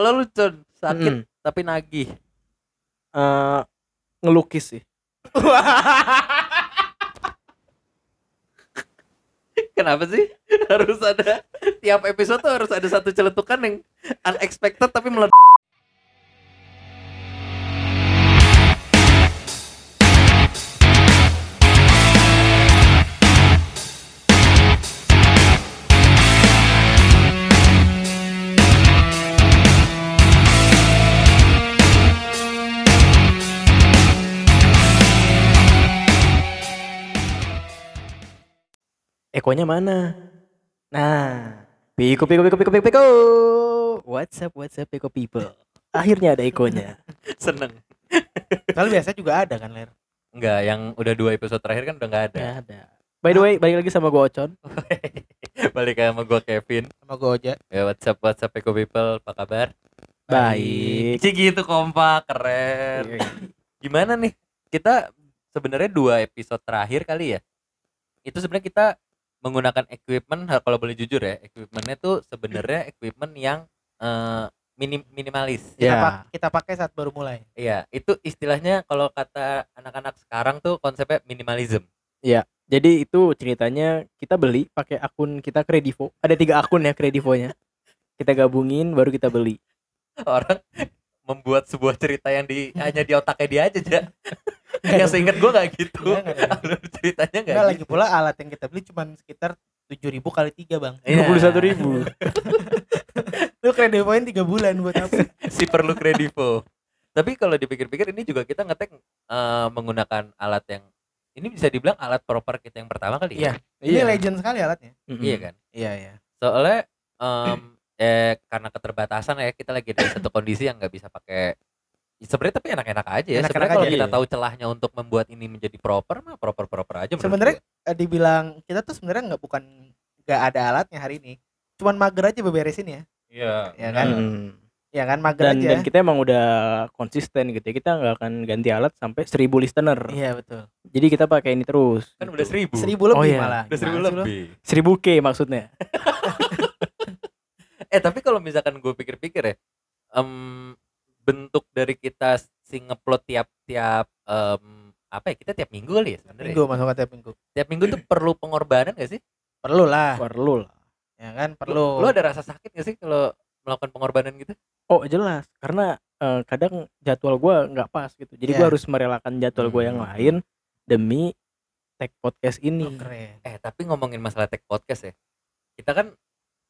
Kalau lu Con, sakit Mm. tapi nagih. Eh, ngelukis sih. Kenapa sih? Harus ada tiap episode tuh harus ada satu celetukan yang unexpected tapi meledak. Ekonya mana? Nah, piko piko piko piko piko piko. What's up, what's up, piko people. Akhirnya ada ekonya. Seneng. Kalau biasa juga ada kan Ler. Enggak, yang udah dua episode terakhir kan udah nggak ada. Ya ada. By the way, balik lagi sama gue Ocon. Balik sama gua Kevin. Sama gue aja. Ya WhatsApp WhatsApp Eko People, apa kabar? Baik. Cik gitu kompak, keren. Gimana nih? Kita sebenarnya dua episode terakhir kali ya. Itu sebenarnya kita menggunakan equipment kalau boleh jujur ya, equipmentnya tuh sebenarnya equipment yang eh, minim minimalis. Kita, Ya. pak- kita pakai saat baru mulai. Iya, itu istilahnya kalau kata anak-anak sekarang tuh konsepnya minimalism. Jadi itu ceritanya kita beli pakai akun kita Kredivo. Ada tiga akun ya Kredivonya. Kita gabungin baru kita beli. Orang membuat sebuah cerita yang di hanya di otaknya dia aja aja. yang seingat gua nggak gitu. Enggak, enggak. Alur ceritanya nggak Enggak gitu. lagi pula alat yang kita beli cuma sekitar 7000 kali 3 bang Iya. Dua puluh satu ribu. Lu kredit poin 3 bulan buat apa? si perlu kredivo. Tapi kalau dipikir-pikir ini juga kita ngetek eh, menggunakan alat yang ini bisa dibilang alat proper kita yang pertama kali ya. Ini legend sekali alatnya Iya kan? Iya iya Soalnya em, eh karena keterbatasan ya kita lagi di satu kondisi yang nggak bisa pakai sebenarnya tapi enak-enak aja ya. Sebenarnya kalau aja, kita tahu celahnya untuk membuat ini menjadi proper mah proper-proper aja Sebenarnya eh, dibilang kita tuh sebenarnya nggak bukan nggak ada alatnya hari ini Cuman mager aja beberesin ya Iya. Ya kan? Mm. Ya kan mager Dan, aja dan kita emang udah konsisten gitu ya. Kita nggak akan ganti alat sampai 1000 listener. Iya betul Jadi kita pakai ini terus. Kan gitu. udah seribu. Seribu lebih Oh, iya. malah Udah seribu Gimana lebih. 1000 K maksudnya. Eh tapi kalau misalkan gue pikir-pikir ya, em, bentuk dari kita si ngeplot tiap-tiap em, apa ya kita tiap minggu kali ya sebenarnya. Minggu masuk ke tiap minggu Tiap minggu tuh perlu pengorbanan gak sih? Perlu lah Perlu lah. Ya kan Lu, perlu lu ada rasa sakit gak sih kalau melakukan pengorbanan gitu? Oh jelas, karena eh, kadang jadwal gua nggak pas gitu. Jadi gua Iya. harus merelakan jadwal gua yang Hmm. lain demi tag podcast ini. Oh, keren Eh tapi ngomongin masalah tag podcast ya, kita kan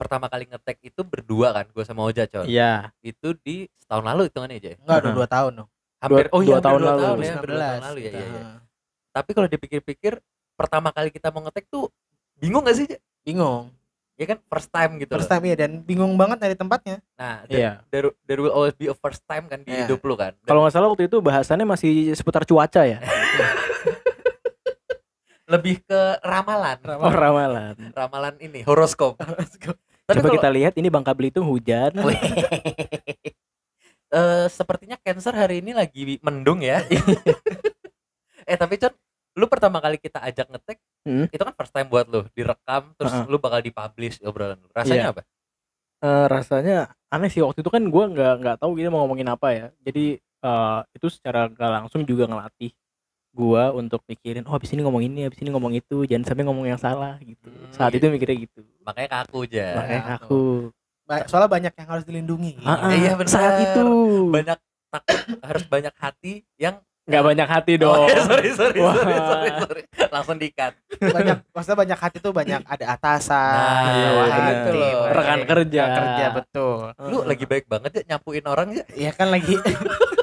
pertama kali ngetek itu berdua kan, gue sama Oja coy. Iya. Itu di setahun lalu hitungannya aja. ya? Enggak udah. 2 tahun dong Hampir Dua- oh iya dua tahun dua lalu. tahun ya, hampir dua tahun 2019 lalu ya, kita. ya, ya. Tapi kalau dipikir-pikir pertama kali kita mau ngetek tuh bingung gak sih? Ja? Bingung Ya kan first time gitu First loh. time ya dan bingung banget dari tempatnya Nah, there, Iya. there, there will always be a first time kan di Iya. hidup lu kan. Kalau nggak salah waktu itu bahasannya masih seputar cuaca ya. lebih ke ramalan. Oh ramalan. Ramalan ini horoskop. Tapi Coba kalau- kita lihat ini Bangka Belitung hujan. Eh, sepertinya Cancer hari ini lagi mendung ya. eh tapi Con, lu pertama kali kita ajak ngetek, Hmm. itu kan first time buat lu, direkam terus Heeh. lu bakal dipublish obrolan lu. Rasanya Iya. apa? Eh, rasanya aneh sih waktu itu kan gua nggak nggak tahu kita mau ngomongin apa ya. Jadi eh, itu secara nggak langsung juga ngelatih gua untuk mikirin oh habis ini ngomong ini habis ini ngomong itu jangan sampai ngomong yang salah gitu Hmm, saat gitu. itu mikirnya gitu Makanya kaku aja. makanya aku. aku Ba- Soalnya banyak yang harus dilindungi Ah, ah, Iya, benar. saat itu Banyak takut harus banyak hati yang nggak banyak hati Oh, dong ya, sorry, sorry, Wah. sorry, sorry, sorry. Langsung dikat. banyak maksudnya banyak hati tuh banyak ada atasan Nah, ada iya, hati, benar. banyak Rekan kerja. rekan kerja betul Lu lagi baik banget ya nyapuin orang ya. Iya kan lagi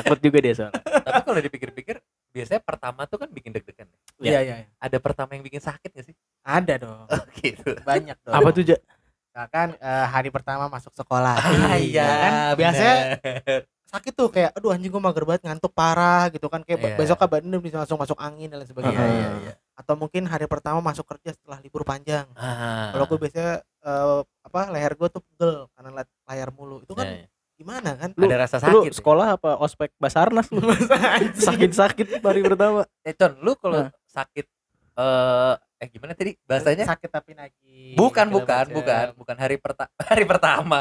takut juga dia soalnya Tapi kalau dipikir-pikir, biasanya pertama tuh kan bikin deg-degan. iya iya iya. Ada pertama yang bikin sakit gak sih? ada dong gitu. banyak dong apa tuh Ja? misalkan eh, hari pertama masuk sekolah Ah, Iya kan biasanya sakit tuh kayak aduh anjing gue mager banget ngantuk parah gitu kan kayak Iya. besok badan udah bisa langsung masuk angin dan lain sebagainya Iya, iya, iya. atau mungkin hari pertama masuk kerja setelah libur panjang Ah. kalau gue biasanya eh, apa leher gue tuh pegel karena layar mulu itu kan Nah, gimana kan Lu- ada rasa lu sakit. ya? sekolah apa ospek basarnas lu sakit-sakit hari pertama Eh, Con, lu kalau Nah. sakit eh eh gimana tadi bahasanya? sakit tapi lagi Bukan, bukan, macam. bukan, bukan hari pertama hari pertama.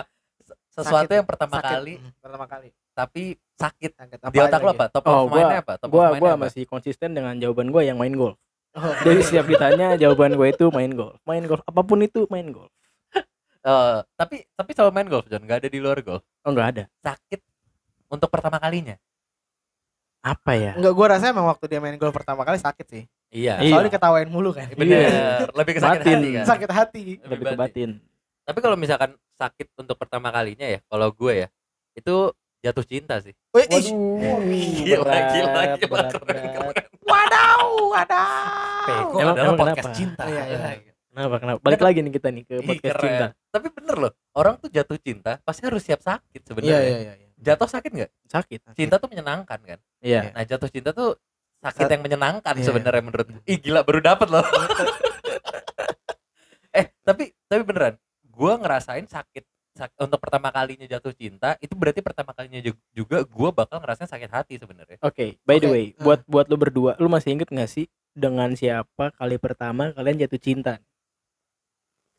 Sesuatu Sakit. yang pertama Sakit. kali Hmm, pertama kali tapi sakit sakit di otak lo apa top Oh, of gua- apa top gua of gua apa masih konsisten dengan jawaban gua yang main golf Oh, jadi setiap ditanya jawaban gue itu main golf main golf apa pun itu main golf Eh, tapi tapi selalu main golf John nggak ada di luar golf oh nggak ada sakit untuk pertama kalinya apa ya Enggak, gua rasa emang waktu dia main golf pertama kali sakit sih. iya Iya. Soalnya diketawain mulu kan. bener lebih ke sakit Batin. hati kan Sakit hati. lebih ke batin tapi kalau misalkan sakit untuk pertama kalinya ya kalau gue ya itu jatuh cinta sih Wih, ih. Gila, berat, gila, gila, berat, keren, berat. keren. Wadaw, wadaw. Peko Emang- adalah podcast kenapa? cinta Iya, iya. Kenapa kenapa balik lagi nih kita nih ke Ih, podcast keren. cinta tapi bener loh orang tuh jatuh cinta pasti harus siap sakit Iya, sebenarnya iya, iya. iya. jatuh sakit nggak sakit cinta tuh menyenangkan kan iya nah jatuh cinta tuh sakit Sa- yang menyenangkan Iya. sebenarnya menurut ih gila baru dapat loh eh tapi tapi beneran gua ngerasain sakit sak- untuk pertama kalinya jatuh cinta itu berarti pertama kalinya ju- juga gua bakal ngerasain sakit hati sebenarnya Oke, by the way, hmm. buat buat lu berdua, lu masih inget gak sih dengan siapa kali pertama kalian jatuh cinta?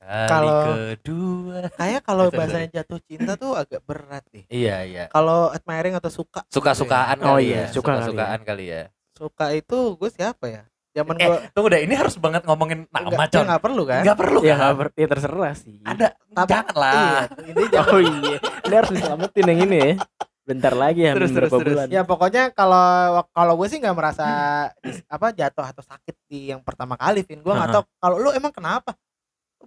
Kalau- kedua Kayak kalau bahasanya jatuh cinta tuh agak berat deh. iya iya Kalau admiring atau suka. suka-sukaan Oh iya, ya suka kali ya. suka-sukaan kali ya Suka itu gue siapa ya? Zaman eh gue tunggu deh ini harus banget ngomongin nama enggak, con enggak perlu kan? nggak perlu Ya kan ya terserah sih. ada Tapi- jangan lah Iya, ini jangan. Oh iya, ini harus diselamatin yang ini ya. Bentar lagi ya, Terus, terus, bulan. Ya pokoknya kalau kalau gue sih nggak merasa apa jatuh atau sakit di yang pertama kali, Vin. Gue nggak tahu kalau lu emang kenapa?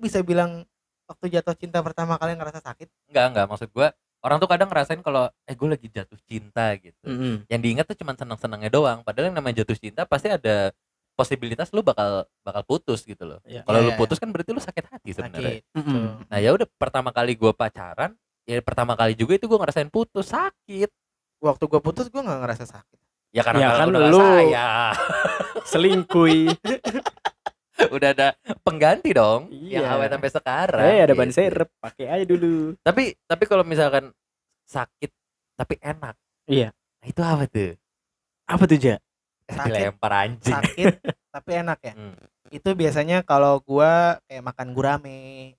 Bisa bilang waktu jatuh cinta pertama kali ngerasa sakit? Enggak, enggak maksud gua orang tuh kadang ngerasain kalau eh gue lagi jatuh cinta gitu. Mm-mm. Yang diingat tuh cuma senang-senangnya doang. Padahal yang namanya jatuh cinta pasti ada posibilitas lu bakal bakal putus gitu loh. Iya. Kalau Iya, lu iya. putus kan berarti lu sakit hati sebenarnya. Sakit. Mm-mm. Nah, ya udah pertama kali gua pacaran, ya pertama kali juga itu gua ngerasain putus sakit. Waktu gue putus gue nggak ngerasa sakit. Ya karena Ya kan lu- saya Selingkuh. udah ada pengganti dong Iya. yang awet sampai sekarang. Eh ada ban gitu. serep, pakai aja dulu. Tapi tapi kalau misalkan sakit tapi enak. Iya. Nah, itu apa tuh? Apa tuh, Ja? Sakit. Dilempar anjing. Sakit tapi enak ya. Hmm. Itu biasanya kalau gua kayak makan gurame,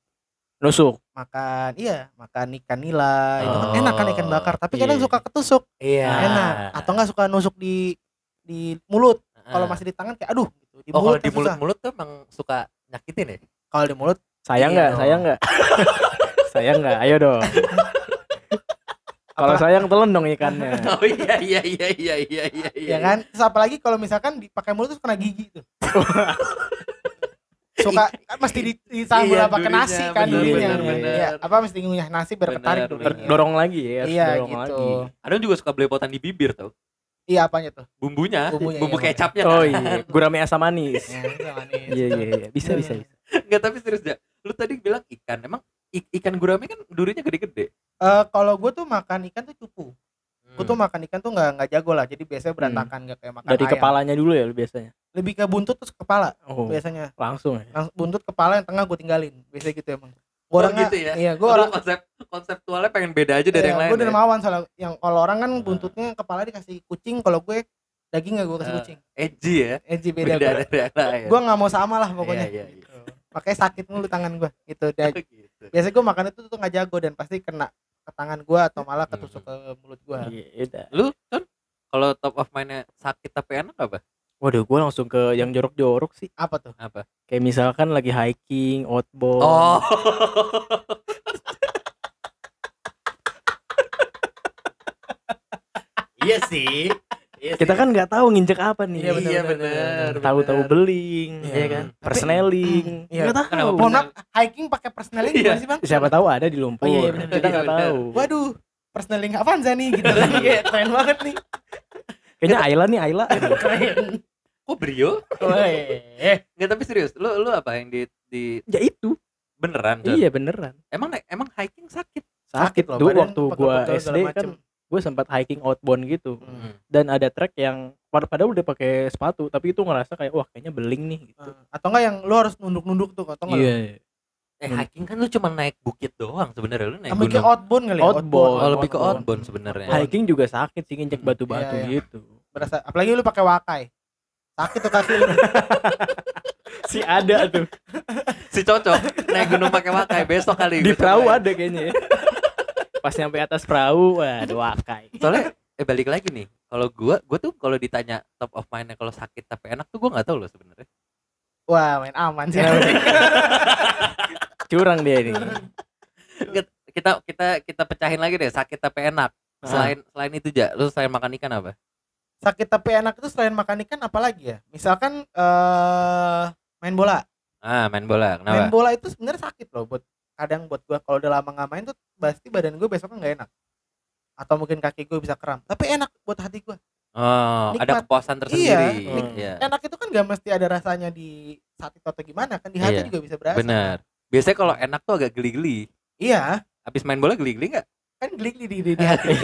Nusuk. makan iya, makan ikan nila, itu kan Oh, enak kan ikan bakar, tapi kadang iya. suka ketusuk, Iya. enak. Atau enggak suka nusuk di di mulut. Kalau masih di tangan kayak aduh gitu. Di oh kalau mulut di kan susah. mulut-mulut tuh emang suka nyakitin ya? Kalau di mulut Sayang Iya nggak? sayang nggak? sayang nggak? Ayo dong. Kalau Apa- sayang telan dong ikannya. Oh iya iya iya iya iya iya ya kan terus apalagi kalau misalkan dipakai mulut terus kena gigi tuh suka kan mesti di, disambung Iya, pakai durinya, nasi kan bener, durinya bener, bener. Iya, apa mesti ngunyah nasi biar Bener, ketarik durinya Dorong lagi ya, Iya, dorong gitu. lagi. Ada juga suka belepotan di bibir tau iya apanya tuh Bumbunya, Bumbunya, bumbu iya, kecapnya Oh kan? iya, gurame asam manis. Ya. Iya iya iya, bisa bisa bisa. Enggak tapi serius ya Lu tadi bilang ikan Emang ikan gurame kan durinya gede-gede Eh, kalau gue tuh makan ikan tuh cupu gue tuh Hmm. makan ikan tuh nggak nggak jago lah jadi biasanya berantakan nggak kayak makan Dari ayam. kepalanya dulu ya lu biasanya. lebih ke buntut terus kepala Oh, biasanya langsung ya. langsung buntut kepala yang tengah gue tinggalin biasanya gitu emang gue Oh, orangnya gitu ya? iya gue orang konsep konseptualnya pengen beda aja dari Iya, yang lain gue ya? dermawan soalnya yang kalau orang kan buntutnya kepala dikasih kucing kalau gue daging nggak gue kasih Ah, kucing Edgy ya edgy beda, Beda gue dari yang lain gue nggak mau sama lah pokoknya Iya, iya, iya. makanya sakit mulu tangan gue gitu dan Gitu. biasanya gue makan itu tuh nggak jago dan pasti kena ke tangan gue atau malah Hmm. ketusuk ke mulut gue Iya, udah. Lu kan kalau top of mindnya sakit tapi enak apa? Waduh, gua langsung ke yang jorok-jorok sih. apa tuh Apa? Kayak misalkan lagi hiking, outbound. Oh. iya sih. Iya Kita sih. kan nggak tahu nginjek apa nih. Iya, bener, Iya benar. Tahu-tahu benar. beling, Iya. ya kan? Persneling. Iya. Nggak Kenapa tahu. mohon maaf hiking pakai personaling Iya. sih bang Siapa tahu ada di lumpur. Oh, iya, bener, Kita iya, nggak tahu. waduh personaling apaan Zani gitu kayak keren banget nih Kayaknya Ayla nih Ayla. keren Kok brio? eh Enggak tapi serius. Lu lu apa yang di di ya itu. beneran? Jon? Iya beneran. Emang emang hiking sakit? Sakit, loh, dulu waktu gua SD kan macem. gue sempat hiking outbound gitu Hmm. dan ada trek yang pad- padahal udah pakai sepatu tapi itu ngerasa kayak wah kayaknya beling nih gitu. Eh, atau enggak yang lu harus nunduk-nunduk tuh atau enggak Iya. Eh Hmm. hiking kan lu cuma naik bukit doang sebenarnya lu naik Sama gunung. outbound kali ya Outbound. Oh, lebih ke Outbound. outbound sebenarnya. Hiking juga sakit sih nginjek Hmm, batu-batu iya, iya. gitu. berasa apalagi lu pakai wakai sakit tuh kaki lu Si ada tuh. si cocok naik gunung pakai wakai besok kali Di perahu ada kayaknya. ya. Pas nyampe atas perahu, waduh wakai. soalnya eh balik lagi nih kalau gua gua tuh kalau ditanya top of mindnya kalau sakit tapi enak tuh gua nggak tahu loh sebenarnya Wah, main aman sih. Curang dia ini. kita kita kita pecahin lagi deh sakit tapi enak Ah. selain selain itu ja lu selain makan ikan apa Sakit tapi enak itu selain makan ikan apa lagi ya? Misalkan eh main bola. ah main bola Main kenapa bola itu sebenarnya sakit loh buat kadang buat gua kalau udah lama nggak main tuh pasti badan gue besoknya nggak enak. Atau mungkin kaki gue bisa kram. Tapi enak buat hati gua. oh ada Nikmat. kepuasan tersendiri Iya. Iya. Enak itu kan nggak mesti ada rasanya di saat itu atau gimana kan di hati Iya. juga bisa berasa. benar biasanya kalau enak tuh agak geli-geli Iya, habis main bola geli-geli nggak kan gelik di, di, di, di hati.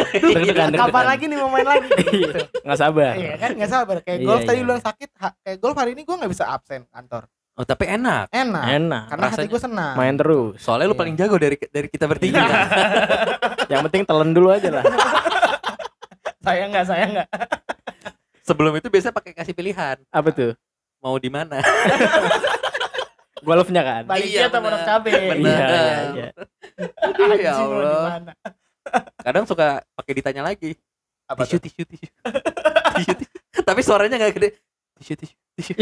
Kapan lagi nih mau main lagi? Gitu. Nggak sabar. Iya kan nggak sabar. Kayak Iya, golf tadi iya. lu bilang sakit, ha- kayak golf hari ini gue nggak bisa absen kantor. oh tapi enak Enak. Enak. Karena hati rasanya gue senang. Main terus. soalnya lu Iya. paling jago dari dari kita bertiga Iya. Yang penting telan dulu aja lah. saya nggak, saya nggak. sebelum itu biasa pakai kasih pilihan Apa tuh? mau di mana Golfnya kan. Baliknya Iya, atau boros cabe. Bener. Iya, iya, iya. ya Anjing, lu di Allah mana? Kadang suka pakai ditanya lagi. Apa tisu tisu tisu. Tisu tisu. Tapi suaranya nggak gede. Tisu tisu tisu.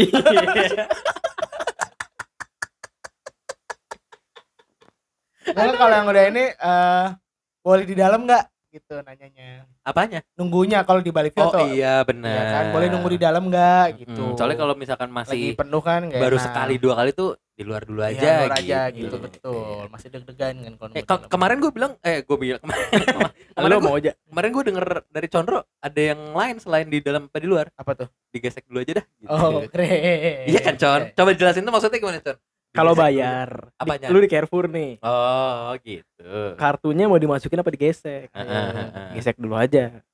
Nah, kalau yang udah ini eh boleh di dalam nggak? Gitu nanyanya. apanya? Nunggunya kalau di balik oh foto. iya Iya benar kan, boleh nunggu di dalam nggak? Gitu. Hmm, soalnya kalau misalkan lagi masih penuh kan baru enak. sekali dua kali tuh di luar dulu Iya, aja luar aja gitu, gitu, betul. Masih deg-degan kan kalau Eh, ke- kemarin gue bilang eh gue bilang kemarin kemarin gue mau aja. kemarin gue denger dari Condro ada yang lain selain di dalam apa di luar apa tuh? digesek dulu aja dah gitu. Oh, keren. iya kan Con coba jelasin tuh maksudnya gimana Con Kalau bayar, Apanya? di- lu di Carrefour nih. oh gitu Kartunya mau dimasukin apa digesek? Ah, ah, ah, ah. Gesek dulu aja.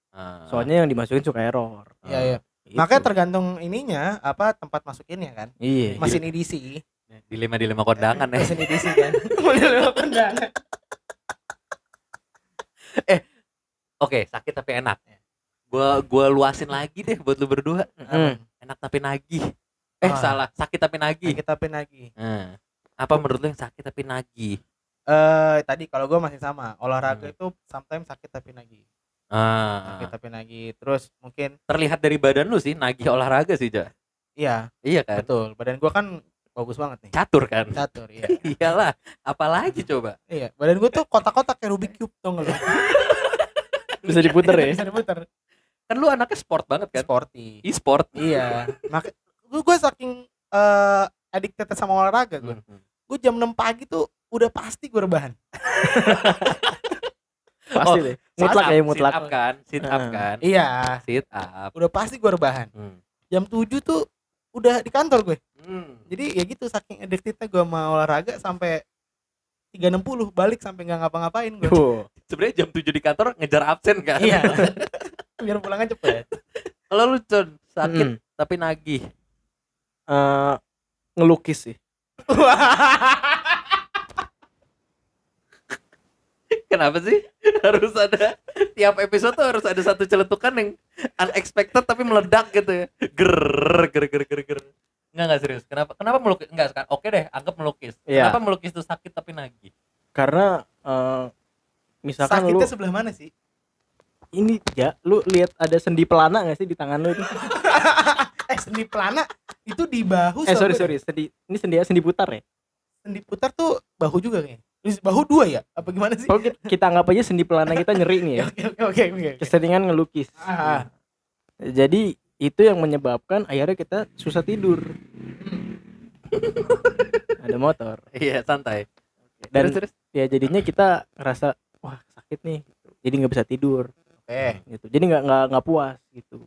Soalnya yang dimasukin suka error. Iya, iya. Gitu. Makanya tergantung ininya apa tempat masukinnya kan. Iya. Mesin edisi. Dilema dilema kondangan ya Mesin edisi kan. Model kondangan. oke sakit tapi enak. Gua gua luasin lagi deh buat lu berdua. Hmm. enak tapi nagih. Eh Ah. salah. Sakit tapi nagih. Kita pin lagi. Nah, apa menurut lu yang sakit tapi nagih? Eh tadi kalau gue masih sama olahraga Hmm. itu sometimes sakit tapi nagih. Ah, sakit tapi nagih. Terus mungkin terlihat dari badan lu sih nagih olahraga sih ja iya. Iya kan? Betul. Badan gue kan bagus banget nih. Catur kan? Catur iya. Iyalah apalagi coba? Iya badan gue tuh kotak-kotak kayak Rubik cube tuh nggak lu? Bisa diputer ya. bisa diputer. Kan lu anaknya sport banget kan? Sporty. E-sport. Iya. Mak gue gue saking eh addicted sama olahraga gue Hmm. gue jam 6 pagi tuh udah pasti gue rebahan. Pasti Oh, deh. Mutlak ya, mutlak. sit up kan? Sit up kan? Iya. Sit up. Udah pasti gue rebahan. Hmm. jam 7 tuh udah di kantor gue Hmm. jadi ya gitu saking addictednya gue sama olahraga sampai 360 balik sampai nggak ngapa-ngapain gue Tuh. sebenarnya jam 7 di kantor ngejar absen kan iya biar pulangnya cepet kalau lu Con, sakit Mm. tapi nagih Eh, ngelukis sih. Kenapa sih harus ada tiap episode tuh harus ada satu celetukan yang unexpected tapi meledak gitu ya. Ger ger ger ger ger. Enggak enggak serius. Kenapa kenapa melukis? Enggak sekarang. Oke deh, anggap melukis. Iya. Kenapa melukis itu sakit tapi nagih? Karena eh, misalkan lu sakitnya sebelah mana sih ini ya lu lihat ada sendi pelana gak sih di tangan lu itu? eh sendi pelana itu di bahu eh sorry gue sorry sendi ini sendi sendi putar ya. sendi putar tuh bahu juga kayaknya bahu dua ya apa gimana sih Kalau kita, kita anggap aja sendi pelana kita nyeri nih ya. oke oke oke oke Keseringan ngelukis. Ah. Jadi itu yang menyebabkan akhirnya kita susah tidur. ada motor. Iya, santai. Dan terus, terus. ya jadinya kita ngerasa wah sakit nih. Jadi nggak bisa tidur oke gitu. Jadi nggak nggak nggak puas gitu.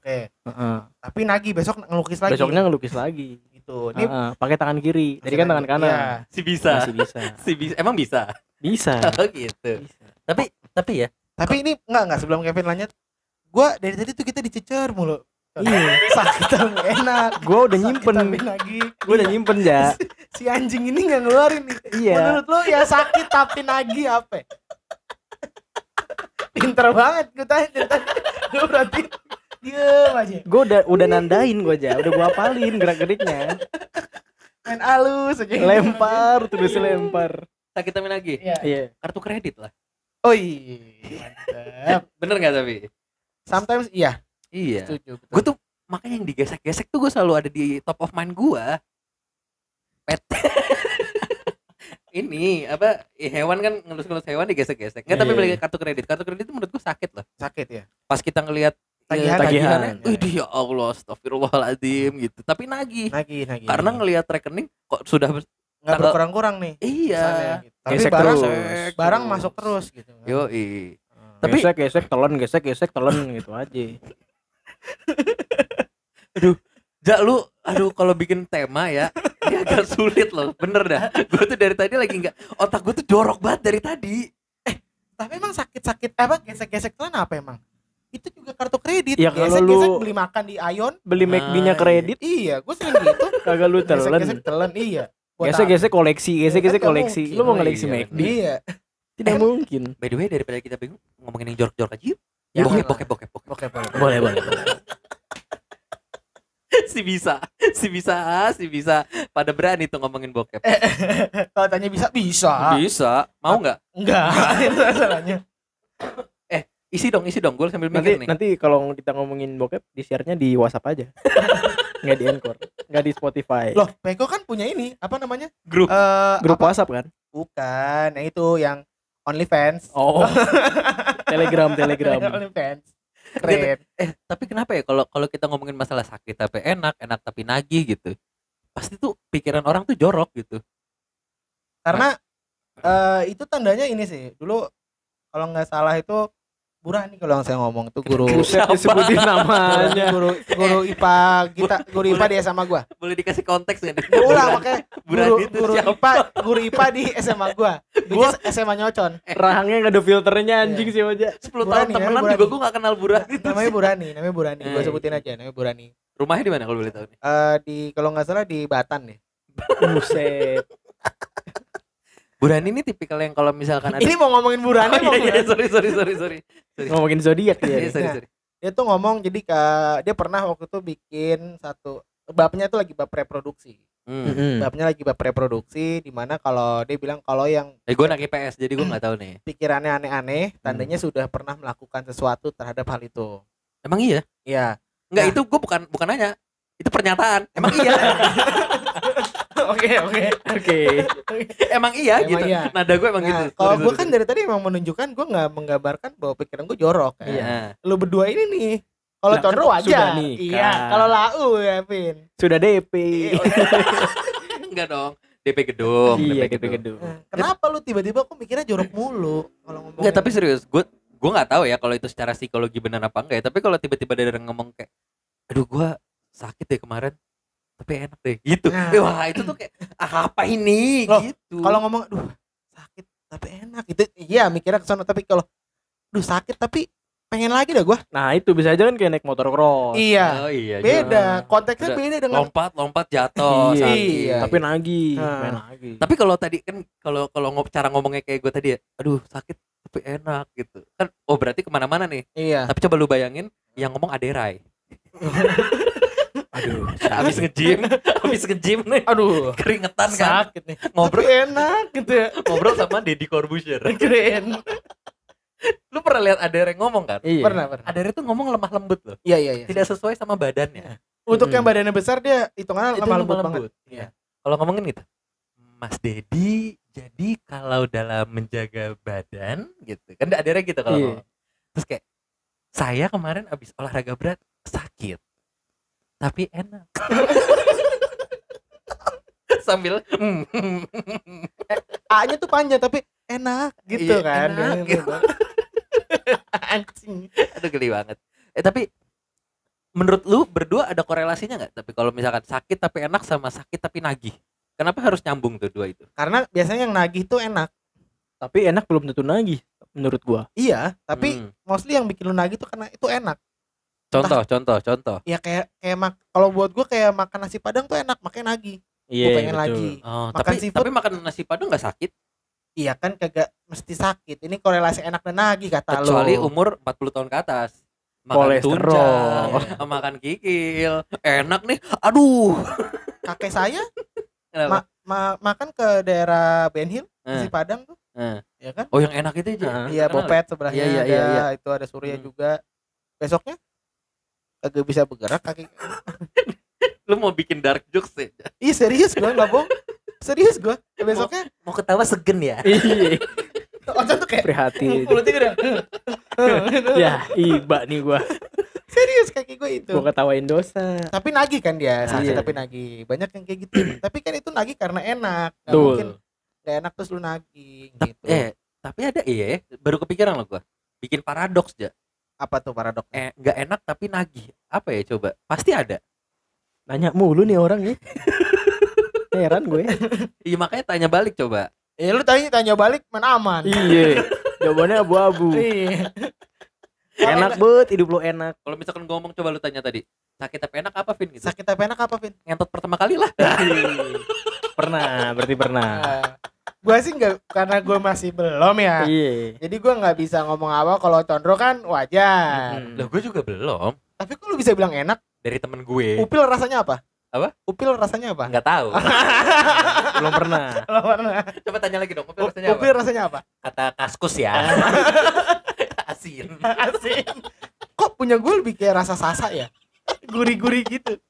oke Heeh. tapi nagih besok ngelukis lagi Besoknya ngelukis lagi. gitu ini Heeh, pakai tangan kiri. Tadi kan tangan kanan. Iya. Si bisa. Masih bisa. Si bisa. Emang bisa. Bisa. Oh gitu. bisa. Tapi tapi ya tapi ini enggak enggak sebelum Kevin lanjut gua dari tadi tuh kita dicecer mulu Iya. sakit enak Gua udah Sakit nyimpen. nagih Gue udah nyimpen ya. si anjing ini nggak ngeluarin nih Iya. menurut lo ya sakit tapi nagih apa pinter banget gue tanya dari tadi gue berarti diem aja Gue udah udah nandain gue aja. Udah gue apalin gerak-geriknya. main halus aja Lempar terus lempar. sakit tapi nagih. Iya. Iya. Kartu kredit lah. Oh iya. Mantap. Bener nggak tapi? Sometimes iya, Iya. setuju. Gue tuh makanya yang digesek-gesek tuh gue selalu ada di top of mind gue. Pet. Ini apa eh, hewan kan ngelus-ngelus hewan digesek-gesek. Nggak tapi Iya, balik iya. kartu kredit. Kartu kredit itu menurut gue sakit loh. sakit ya. Pas kita ngelihat Tagihan, eh, tagihan. tagihannya, "Widih, ya Allah, astagfirullahaladzim gitu. Tapi nagih. Nagih, nagih. Karena ngelihat rekening kok sudah nggak berkurang-kurang nih. iya. misalnya gitu. Tapi Gesek barang terus. barang masuk terus gitu. kan. Yo, Hmm. Tapi- gesek gesek telan gesek gesek telan gitu aja Ja lu aduh kalau bikin tema ya ini agak sulit loh bener dah gue tuh dari tadi lagi nggak otak gue tuh jorok banget dari tadi Tapi emang sakit-sakit apa gesek-gesek telan apa emang? Itu juga kartu kredit. Ya, kalau gesek-gesek lu- beli makan di Ion. beli Ah, McD-nya iya. kredit Iya, gue sering gitu. kagak lu Gesek-gesek telan telan iya. Buat gesek gesek koleksi gesek gesek Kan nggak koleksi lu mau Oh, koleksi iya, McD Iya. Tidak mungkin. by the way daripada kita bingung ngomongin yang jorok-jorok aja yuk. Jangan bokep lah. bokep bokep bokep. Oke, boleh. boleh boleh. Si bisa si bisa si bisa pada berani tuh ngomongin bokep. Kalau tanya bisa, bisa. bisa. Mau nggak? Enggak, itu masalahnya. isi dong isi dong. Gue sambil nanti mikir nih. nanti kalau kita ngomongin bokep di share-nya di WhatsApp aja. Nggak di Anchor nggak di Spotify. Loh, Peko kan punya ini, apa namanya? grup. Eh, grup apa? WhatsApp kan? Bukan, yang itu yang OnlyFans. oh Telegram Telegram OnlyFans. Keren. eh tapi kenapa ya kalau kalau kita ngomongin masalah sakit tapi enak enak tapi nagih gitu pasti tuh pikiran orang tuh jorok gitu Karena eh itu tandanya ini sih. Dulu kalau nggak salah itu Burani kalau yang saya ngomong itu guru Buset disebutin namanya guru guru IPA kita guru IPA di SMA gua. boleh dikasih konteks nggak nih Gua ulang makanya Burani guru itu guru siapa? IPA guru IPA di SMA gua. Gua SMA Nyocon. rahangnya nggak ada filternya anjing sih aja 10 tahun temenan juga gue gak kenal Burani itu Namanya Burani, namanya Burani. Gua Eh, sebutin aja namanya Burani. rumahnya di mana kalau boleh tahu nih Eh di kalau nggak salah di Batan nih. buset Burani ini tipikal yang kalau misalkan ada Ini mau ngomongin Burani Oh, mau iya, iya, sorry sorry sorry sorry. Sorry. Ngomongin zodiak Iya, ya sorry sorry. Dia tuh ngomong jadi ke dia pernah waktu itu bikin satu bapnya tuh lagi bab reproduksi. hmm. Bapnya lagi bab reproduksi di mana kalau dia bilang kalau yang eh gue anak IPS jadi gue nggak tahu nih. pikirannya aneh-aneh, tandanya sudah pernah melakukan sesuatu terhadap hal itu. emang iya? Iya. Enggak Nah. itu gue bukan bukan nanya. Itu pernyataan. Emang iya Oke, oke. oke emang iya Emang gitu iya. nada gue emang Nah, gitu kalau gue kan dari tadi emang menunjukkan gue nggak menggambarkan bahwa pikiran gue jorok. Kan? iya Lu berdua ini nih. Kalau Lah, Condro kan sudah nikah. Iya. Kalau Lau ya, Vin. sudah DP enggak dong DP gedung iya DP gedung Nah, Kenapa lu tiba-tiba kok mikirnya jorok mulu kalau ngomong? Enggak, tapi serius, gue gue nggak tahu ya kalau itu secara psikologi benar apa enggak ya. Tapi kalau tiba-tiba ada orang ngomong kayak, aduh gue sakit deh kemarin, tapi enak deh, gitu. Nah. Eh, Wah itu tuh kayak ah, apa ini, Loh, gitu. kalau ngomong aduh sakit tapi enak itu iya mikirnya ke sana tapi kalau aduh sakit tapi pengen lagi dah gua. nah itu bisa aja kan kayak naik motor cross Iya. oh iya, Beda, konteksnya Udah, beda dengan lompat lompat jatuh, Iya. sakit. Iya. tapi nagih Nah. main lagi Tapi kalau tadi kan kalau kalau ngop cara ngomongnya kayak gue tadi ya, aduh sakit tapi enak gitu. Kan oh berarti ke mana-mana nih. iya. Tapi coba lu bayangin yang ngomong aderai. aduh Habis nge-gym, habis nge-gym nih Aduh, keringetan kan sakit nih. ngobrol Tapi enak gitu ya. ngobrol sama Deddy Corbuzier. Keren. Lu pernah lihat Adere ngomong kan? iya Pernah, pernah. Adere tuh ngomong lemah lembut loh. Iya, iya, iya. Tidak sesuai sama badannya. Untuk yang Mm. badannya besar dia hitungannya Itu lemah lembut banget. Iya. Kalau ngomongin gitu. Mas Dedi, jadi kalau dalam menjaga badan gitu. Kan Adere gitu kalau Iya. ngomong. Terus kayak saya kemarin abis olahraga berat sakit. Tapi enak. Sambil mm, A-nya tuh panjang tapi enak gitu Iya, kan. enak, gitu. Anjing. aduh geli banget. Eh tapi menurut lu berdua ada korelasinya nggak? Tapi kalau misalkan sakit tapi enak sama sakit tapi nagih. Kenapa harus nyambung tuh dua itu? Karena biasanya yang nagih tuh enak. tapi enak belum tentu nagih menurut gua Iya, tapi Hmm. mostly yang bikin lu nagih tuh karena itu enak. Contoh, contoh, contoh. Ya kayak kayak mak kalau buat gua kayak makan nasi padang tuh enak, makanya nagih. iya pengen betul. lagi. Oh, Makan tapi seafood. tapi makan nasi padang nggak sakit Iya kan kagak mesti sakit. Ini korelasi enak dan nagih kata lu. kecuali umur 40 tahun ke atas. Makan Kolesterol. tunjang, makan kikil, enak nih. Aduh. kakek saya Kenapa? ma- makan ke daerah Ben Hill, Eh, nasi padang tuh. Nah. ya kan Oh yang enak itu aja. Iya ya? Bopet sebelahnya Iya, iya, ada iya, iya. itu ada Surya Hmm. juga besoknya kagak bisa bergerak kaki Lu mau bikin dark jokes ya? ih serius gua nggak bohong serius gua besoknya Mau ketawa segen ya? Iya, Ocan tuh kayak prihatin. mulutnya udah ya, iba nih gua. serius kaki gue itu Gua ketawain dosa. tapi nagih kan dia sakit Iya. tapi nagih banyak yang kayak gitu tapi kan itu nagih karena enak Nggak Betul. mungkin gak enak terus lu nagih gitu Eh, tapi ada iya ya, baru kepikiran loh gua. Bikin paradoks ya. Apa tuh paradoknya Eh, nggak enak tapi nagih. Apa ya coba? Pasti ada. Nanya mulu nih orang nih. Heran gue. Iya makanya tanya balik coba. ya lu tanya tanya balik mana aman Iya. Jawabannya abu-abu. Iya. Enak bet, hidup lu enak. Kalau misalkan ngomong coba lu tanya tadi, sakit tapi enak apa Vin gitu? sakit tapi enak apa Vin Ngentot pertama kali lah. pernah, berarti pernah. Gua sih nggak karena gua masih belum ya Iya. jadi gua nggak bisa ngomong apa kalau condro kan wajar Mm. Loh gue juga belum. tapi kok lu bisa bilang enak Dari temen gue. upil rasanya apa Apa? upil rasanya apa Nggak tahu. Belum pernah. Lo pernah? coba tanya lagi dong. Upil U- rasanya apa? upil rasanya apa Kata kaskus ya. Asin. Asik. kok punya gue lebih kayak rasa sasa ya gurih-gurih gitu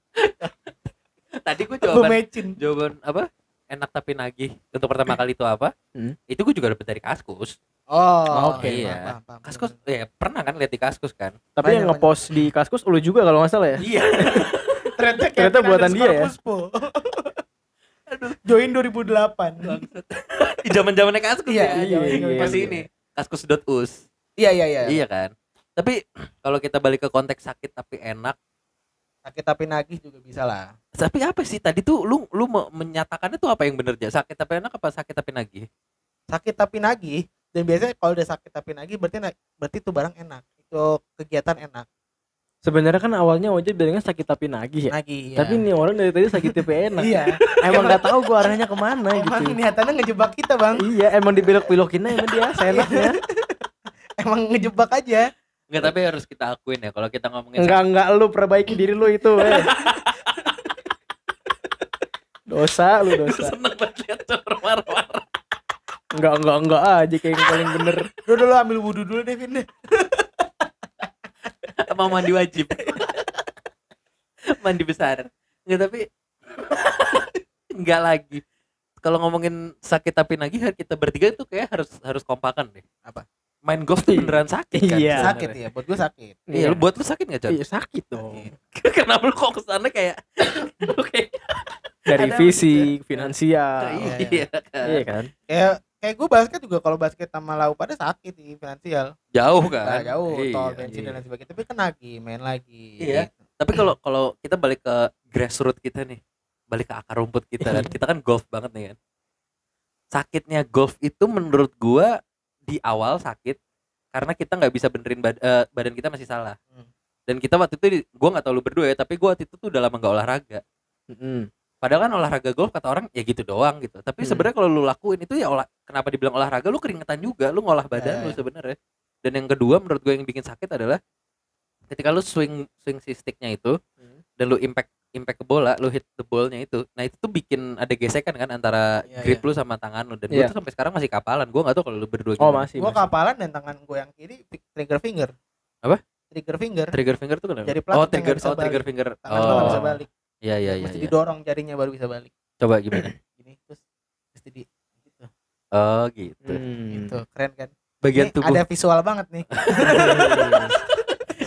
Tadi gue gue jawaban mecin jawaban apa? Enak tapi nagih untuk pertama kali itu apa? Hmm. Itu gue juga dapet dari kaskus. oh Oke. Iya. paham, paham, paham. Kaskus ya pernah kan lihat di kaskus kan? Tapi yang Banyak, ngepost di kaskus lu juga kalau nggak salah ya. Iya. ternyata, Ternyata buatan dia ya? Puspo. join 2008 Di zaman zamannya kaskus Iya, ya. iya, iya, Masih iya. ini kaskus.us. iya iya iya Iya kan? Tapi kalau kita balik ke konteks sakit tapi enak, sakit tapi nagih juga bisa lah tapi apa sih tadi tuh lu lu me- menyatakannya tuh apa yang bener aja? Sakit tapi enak apa sakit tapi nagih? sakit tapi nagih dan biasanya kalau udah sakit tapi nagih berarti berarti itu barang enak itu kegiatan enak Sebenarnya kan awalnya Oja bilangnya sakit tapi nagih ya. nagih Tapi nih orang dari tadi sakit tapi enak. iya Emang nggak tahu gua arahnya ke mana emang gitu. niatannya ngejebak kita bang Iya, emang dibelok-belokinnya emang dia seenaknya. emang ngejebak aja Enggak, tapi harus kita akuin ya kalau kita ngomongin Enggak enggak lu perbaiki diri lu itu, eh. Dosa lu dosa. seneng banget lihat cowok marah-marah. Enggak enggak enggak aja kayak yang paling bener. Udah dulu ambil wudhu dulu deh Vin deh. Mau mandi wajib. mandi besar. Enggak tapi enggak lagi. Kalau ngomongin sakit tapi nagih kita bertiga itu kayak harus harus kompakan deh. Apa? Main golf tuh beneran sakit kan? Iya. sakit ya buat gue sakit Iya, lu buat lu sakit gak, Con? Iya sakit dong. Kenapa lu kok ke sana kayak Oke. Dari fisik, finansial. iya. Iya kan. Iya kan? kayak kayak gue basket juga kalau basket sama lau pada sakit di finansial Jauh Nah, kan. jauh Iya, tol bensin iya. dan lain sebagainya tapi kan lagi main lagi Iya. gitu. Tapi kalau kalau kita balik ke grassroots kita nih, balik ke akar rumput kita kan, kita kan golf banget nih kan. Sakitnya golf itu menurut gua di awal sakit karena kita nggak bisa benerin bad- eh, badan kita masih salah. Hmm. Dan kita waktu itu gua nggak tahu lu berdua ya, tapi gua waktu itu tuh udah lama nggak olahraga. Mm-mm. Padahal kan olahraga golf kata orang ya gitu doang gitu. Tapi Hmm. sebenarnya kalau lu lakuin itu ya olah kenapa dibilang olahraga lu keringetan juga, lu ngolah badan Ya, lu ya. sebenarnya. Dan yang kedua menurut gue yang bikin sakit adalah ketika lu swing swing si sticknya itu Hmm. dan lu impact impact ke bola, lu hit the ballnya itu. Nah, itu tuh bikin ada gesekan kan antara Iya, grip iya. lu sama tangan lu dan gue Iya. tuh sampai sekarang masih kapalan. Gua nggak tahu kalau lu berdua Oh, gimana. masih. gue masih. kapalan dan tangan gue yang kiri trigger finger Apa? trigger finger Trigger finger tuh kenapa? Jari oh, trigger oh, trigger balik. finger. tangan nggak bisa Oh. balik Iya, iya, iya. mesti iya. didorong jarinya baru bisa balik Coba gimana? gini terus mesti di gitu Oh, gitu. Hmm. gitu keren kan Bagian Ini tubuh. ada visual banget nih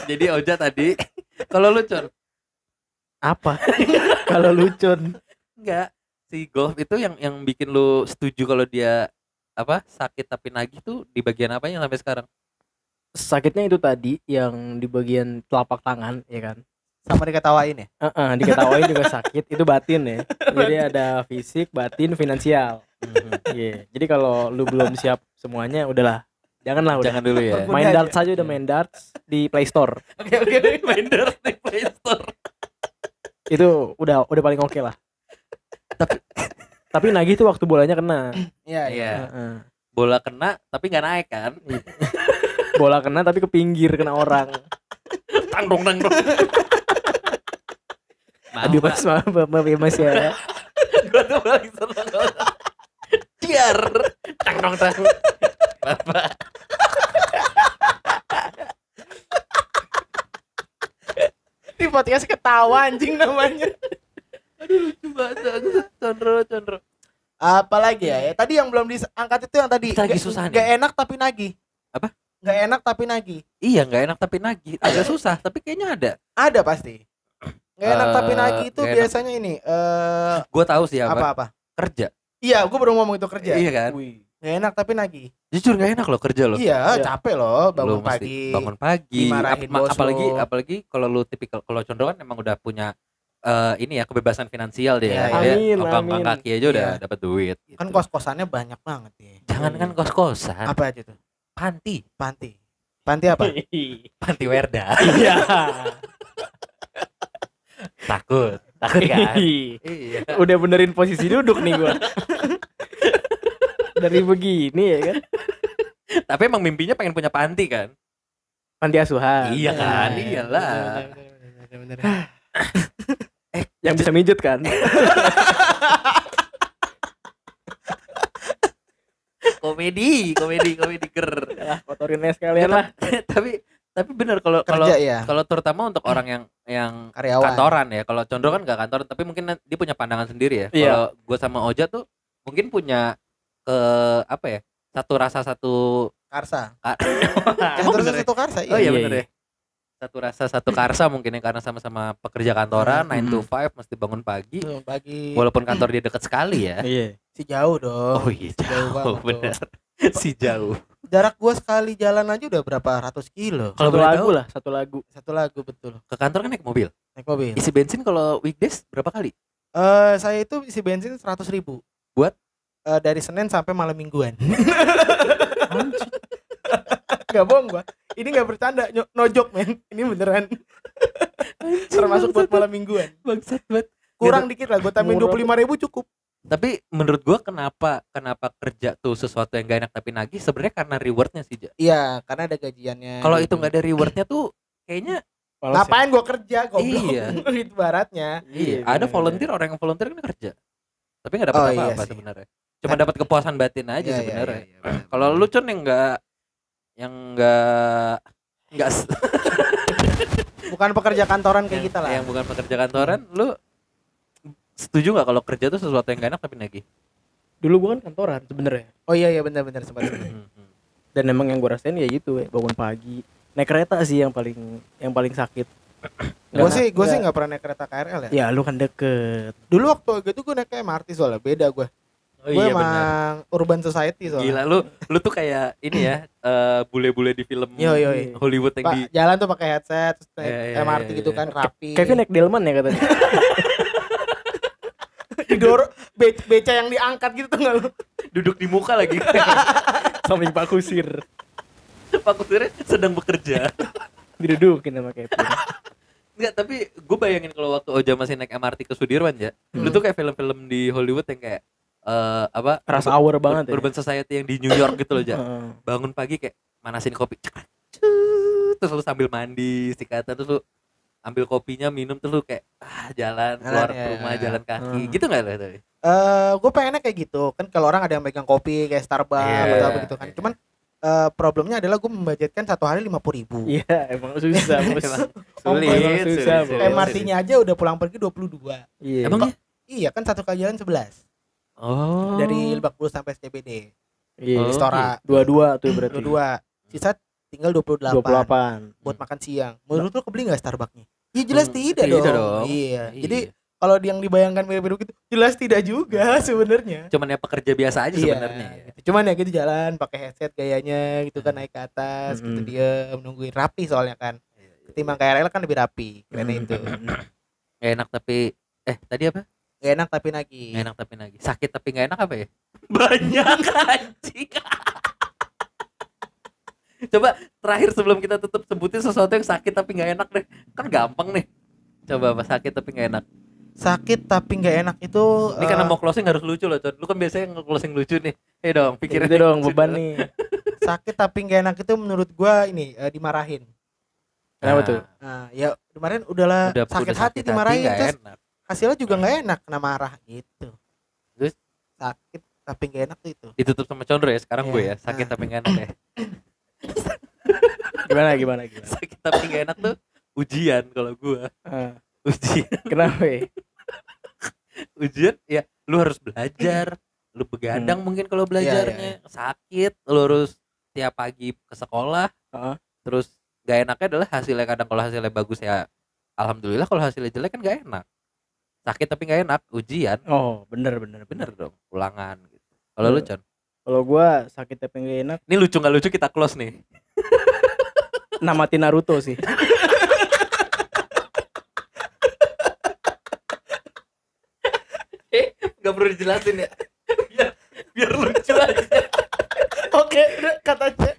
Jadi Oja tadi kalau lu Con, Apa? Kalau lucun. Enggak. Si golf itu yang yang bikin lu setuju kalau dia apa sakit tapi nagih tuh di bagian apa yang sampai sekarang? Sakitnya itu tadi yang di bagian telapak tangan, ya kan? sama diketawain ya Heeh, diketawain juga sakit, itu batin ya. Jadi ada fisik, batin, finansial. Iya. Jadi kalau lu belum siap semuanya udahlah. Janganlah udah. Jangan dulu ya. Main darts aja udah main darts di Play Store. oke oke Main darts di Play Store. Itu udah udah paling oke lah. Tapi tapi nagih tuh waktu bolanya kena. iya iya Iya. Heeh. Bola kena tapi nggak naik kan? Bola kena tapi ke pinggir kena orang. Tang dong tang dong. Aduh mas maaf maaf ya mas ya. Gua tuh paling seneng Diar. Tang kurang tahu. Bapak. Di podcast ketawa anjing namanya. Lucu banget. Condro, condro. Apalagi ya? ya? Tadi yang belum diangkat itu yang tadi. Kita lagi susah nggak enak tapi nagih. Apa? Nggak enak tapi nagih. Iya, nggak enak tapi nagih. Agak susah, tapi kayaknya ada. Ada pasti. Nggak enak Eh, tapi nagih itu nggak enak. biasanya ini eh Gue tahu sih apa. apa apa? Kerja. Iya, gue baru ngomong itu kerja. Iya kan? Nggak enak tapi nagih. Jujur nggak enak loh kerja loh. Iya, Iya. capek loh bangun Lu mesti pagi. bangun pagi dimarahin Ap- ma- bos apalagi apalagi kalau lu tipikal kalau condro kan emang udah punya eh, ini ya kebebasan finansial dia Iya, ya. iya. Dia Amin, bang amin. kaki aja udah Iya. dapat duit gitu. Kan kos-kosannya banyak banget ya. jangan kan kos-kosan Apa aja tuh? panti Panti. Panti apa? panti werda Iya. takut takut kan iya Udah benerin posisi duduk nih gua. Dari begini ya kan. tapi emang mimpinya pengen punya panti kan Panti asuhan. iya kan Nah, iyalah bener, bener, bener, bener. Yang bisa mijet kan. komedi komedi komedi ger lah kotorin sekalian lah. tapi tapi bener kalau kalau ya, kalau terutama untuk orang yang yang karyawan. kantoran ya. Kalau Condro kan gak kantoran, tapi mungkin dia punya pandangan sendiri ya. Iya. Kalau gue sama Oja tuh mungkin punya ke apa ya? Satu rasa satu Karsa. Ka- Emang bener ya? satu Karsa Oh iya Iya, bener iya. ya. Satu rasa satu karsa mungkin ya karena sama-sama pekerja kantoran Hmm. 9 to 5 mesti bangun pagi. Tuh, Bagi Walaupun kantor dia dekat sekali ya. Iya. si jauh dong. Oh iya jauh jauh, banget bener. si jauh. Jarak gua sekali jalan aja udah berapa ratus kilo. Kalau Satu boleh lagu tahu, lah, satu lagu. Satu lagu betul. ke kantor kan naik mobil. Naik mobil. Isi bensin kalau weekdays berapa kali? Eh saya itu isi bensin seratus ribu. Buat? Eh, dari Senin sampai malam mingguan. Gak bohong gua. Ini gak bercanda, nyo- nojok men. Ini beneran. Termasuk buat malam mingguan. bangsat banget. Kurang dikit lah, gua tambahin dua Murah. puluh lima ribu cukup. Tapi menurut gua kenapa kenapa kerja tuh sesuatu yang gak enak tapi nagih sebenarnya karena rewardnya sih. Ja. Iya, karena ada gajiannya. Kalau gitu. itu nggak ada rewardnya tuh kayaknya Males ya. Ngapain gua kerja goblok. Iya. itu baratnya. iya, Iya, ada volunteer orang yang volunteer kan kerja. Tapi nggak dapat Oh, iya apa-apa sih. sebenarnya. Cuma dapat kepuasan batin aja Iya, iya, sebenarnya. iya, iya, benar. Kalau lu con yang nggak yang nggak nggak s- Bukan pekerja kantoran kayak yang, kita lah. yang bukan pekerja kantoran, lu setuju nggak kalau kerja tuh sesuatu yang gak enak tapi nagih? Dulu gua kan kantoran sebenarnya. Oh iya iya benar-benar sempat. Hmm, hmm. Dan emang yang gua rasain ya gitu, ya, bangun pagi. Naik kereta sih yang paling yang paling sakit. gue sih gue sih nggak- pernah naik kereta KRL ya. Ya lu kan deket. Dulu waktu gitu gue naik MRT soalnya beda gue. Oh gue iya emang benar. urban society soalnya. Gila lu lu tuh kayak ini ya eh, bule-bule di film Yo, yo, yo. Hollywood yang Pak, di jalan tuh pakai headset, terus naik Iya, iya, MRT iya, gitu iya. kan rapi. Kevin naik Delman ya katanya. didorong be beca yang diangkat gitu tuh nggak lu? duduk di muka lagi. Samping Pak Kusir. Pak Kutirnya sedang bekerja. Didudukin sama Kevin. Enggak, tapi gue bayangin kalau waktu Oja masih naik MRT ke Sudirman ya. Lu Hmm. tuh kayak film-film di Hollywood yang kayak eh apa? Rush urban- hour banget ya. Urban Society yang di New York gitu loh, Ja. Bangun pagi kayak manasin kopi. Terus lu sambil mandi, sikatan terus lu ambil kopinya, minum terus lu kayak ah jalan keluar ya, rumah, ya. jalan kaki. Hmm. Gitu enggak lo itu? Eh, gue pengennya kayak gitu kan kalau orang ada yang megang kopi kayak Starbucks Iya, atau apa gitu kan. iya. Cuman eh, problemnya adalah gue membudgetkan satu hari lima puluh ribu. Iya, emang susah, Bos. Emang Sulit, Emang susah, sulit, Bos. sulit. MRT-nya aja udah pulang pergi 22 Iya. Emang ya? Iya kan satu kali jalan 11 Oh. Dari Lebak Bulus sampai SCBD Iya. Oh, Istora Dua-dua tuh berarti. 22 Sisa tinggal 28, 28. Buat makan siang Menurut lu kebeli gak Starbucksnya? Ya jelas Hmm, tidak, tidak dong. dong. Iya. Iya. Jadi kalau yang dibayangkan mirip-mirip gitu Jelas tidak juga sebenarnya cuman ya pekerja biasa aja Iya, sebenarnya. ya. gitu. Cuman ya gitu jalan pakai headset gayanya gitu kan naik ke atas gitu Mm-mm. dia nungguin rapi soalnya kan ketimbang KRL kan lebih rapi karena itu Gak enak tapi eh tadi apa? Gak enak tapi nagih Gak enak tapi nagih. Sakit tapi gak enak apa ya? Banyak anjing. Coba terakhir sebelum kita tutup sebutin sesuatu yang sakit tapi nggak enak deh. Kan gampang nih. Coba apa sakit tapi nggak enak. sakit tapi nggak enak itu Ini karena eh, mau closing harus lucu loh, Con. Lu kan biasanya nge-closing lucu nih. Eh dong, pikirin Itu dong beban nih. sakit tapi nggak enak itu menurut gua ini eh, dimarahin Kenapa tuh? nah ya kemarin udahlah Udah, sakit udah hati dimarahin nggak terus enak. Hasilnya juga nggak enak kena marah gitu Terus? sakit tapi gak enak tuh itu ditutup sama Condro ya sekarang gue ya Iya. sakit Nah. tapi nggak enak ya Gimana gimana gimana. sakit tapi nggak enak tuh ujian kalau gue Ah, ujian kenapa? ya? ujian ya lu harus belajar lu begadang Hmm. mungkin kalau belajarnya sakit lu harus tiap pagi ke sekolah Heeh. terus gak enaknya adalah hasilnya kadang kalau hasilnya bagus ya alhamdulillah kalau hasilnya jelek kan gak enak sakit tapi gak enak ujian. Oh, bener bener bener. Dong ulangan gitu. Kalau lu Bener. con Kalau gua sakit tapi nggak enak, ini lucu nggak lucu? Kita close nih. Namatin Naruto sih. nggak perlu dijelasin ya. Biar biar lucu aja. Oke udah kata aja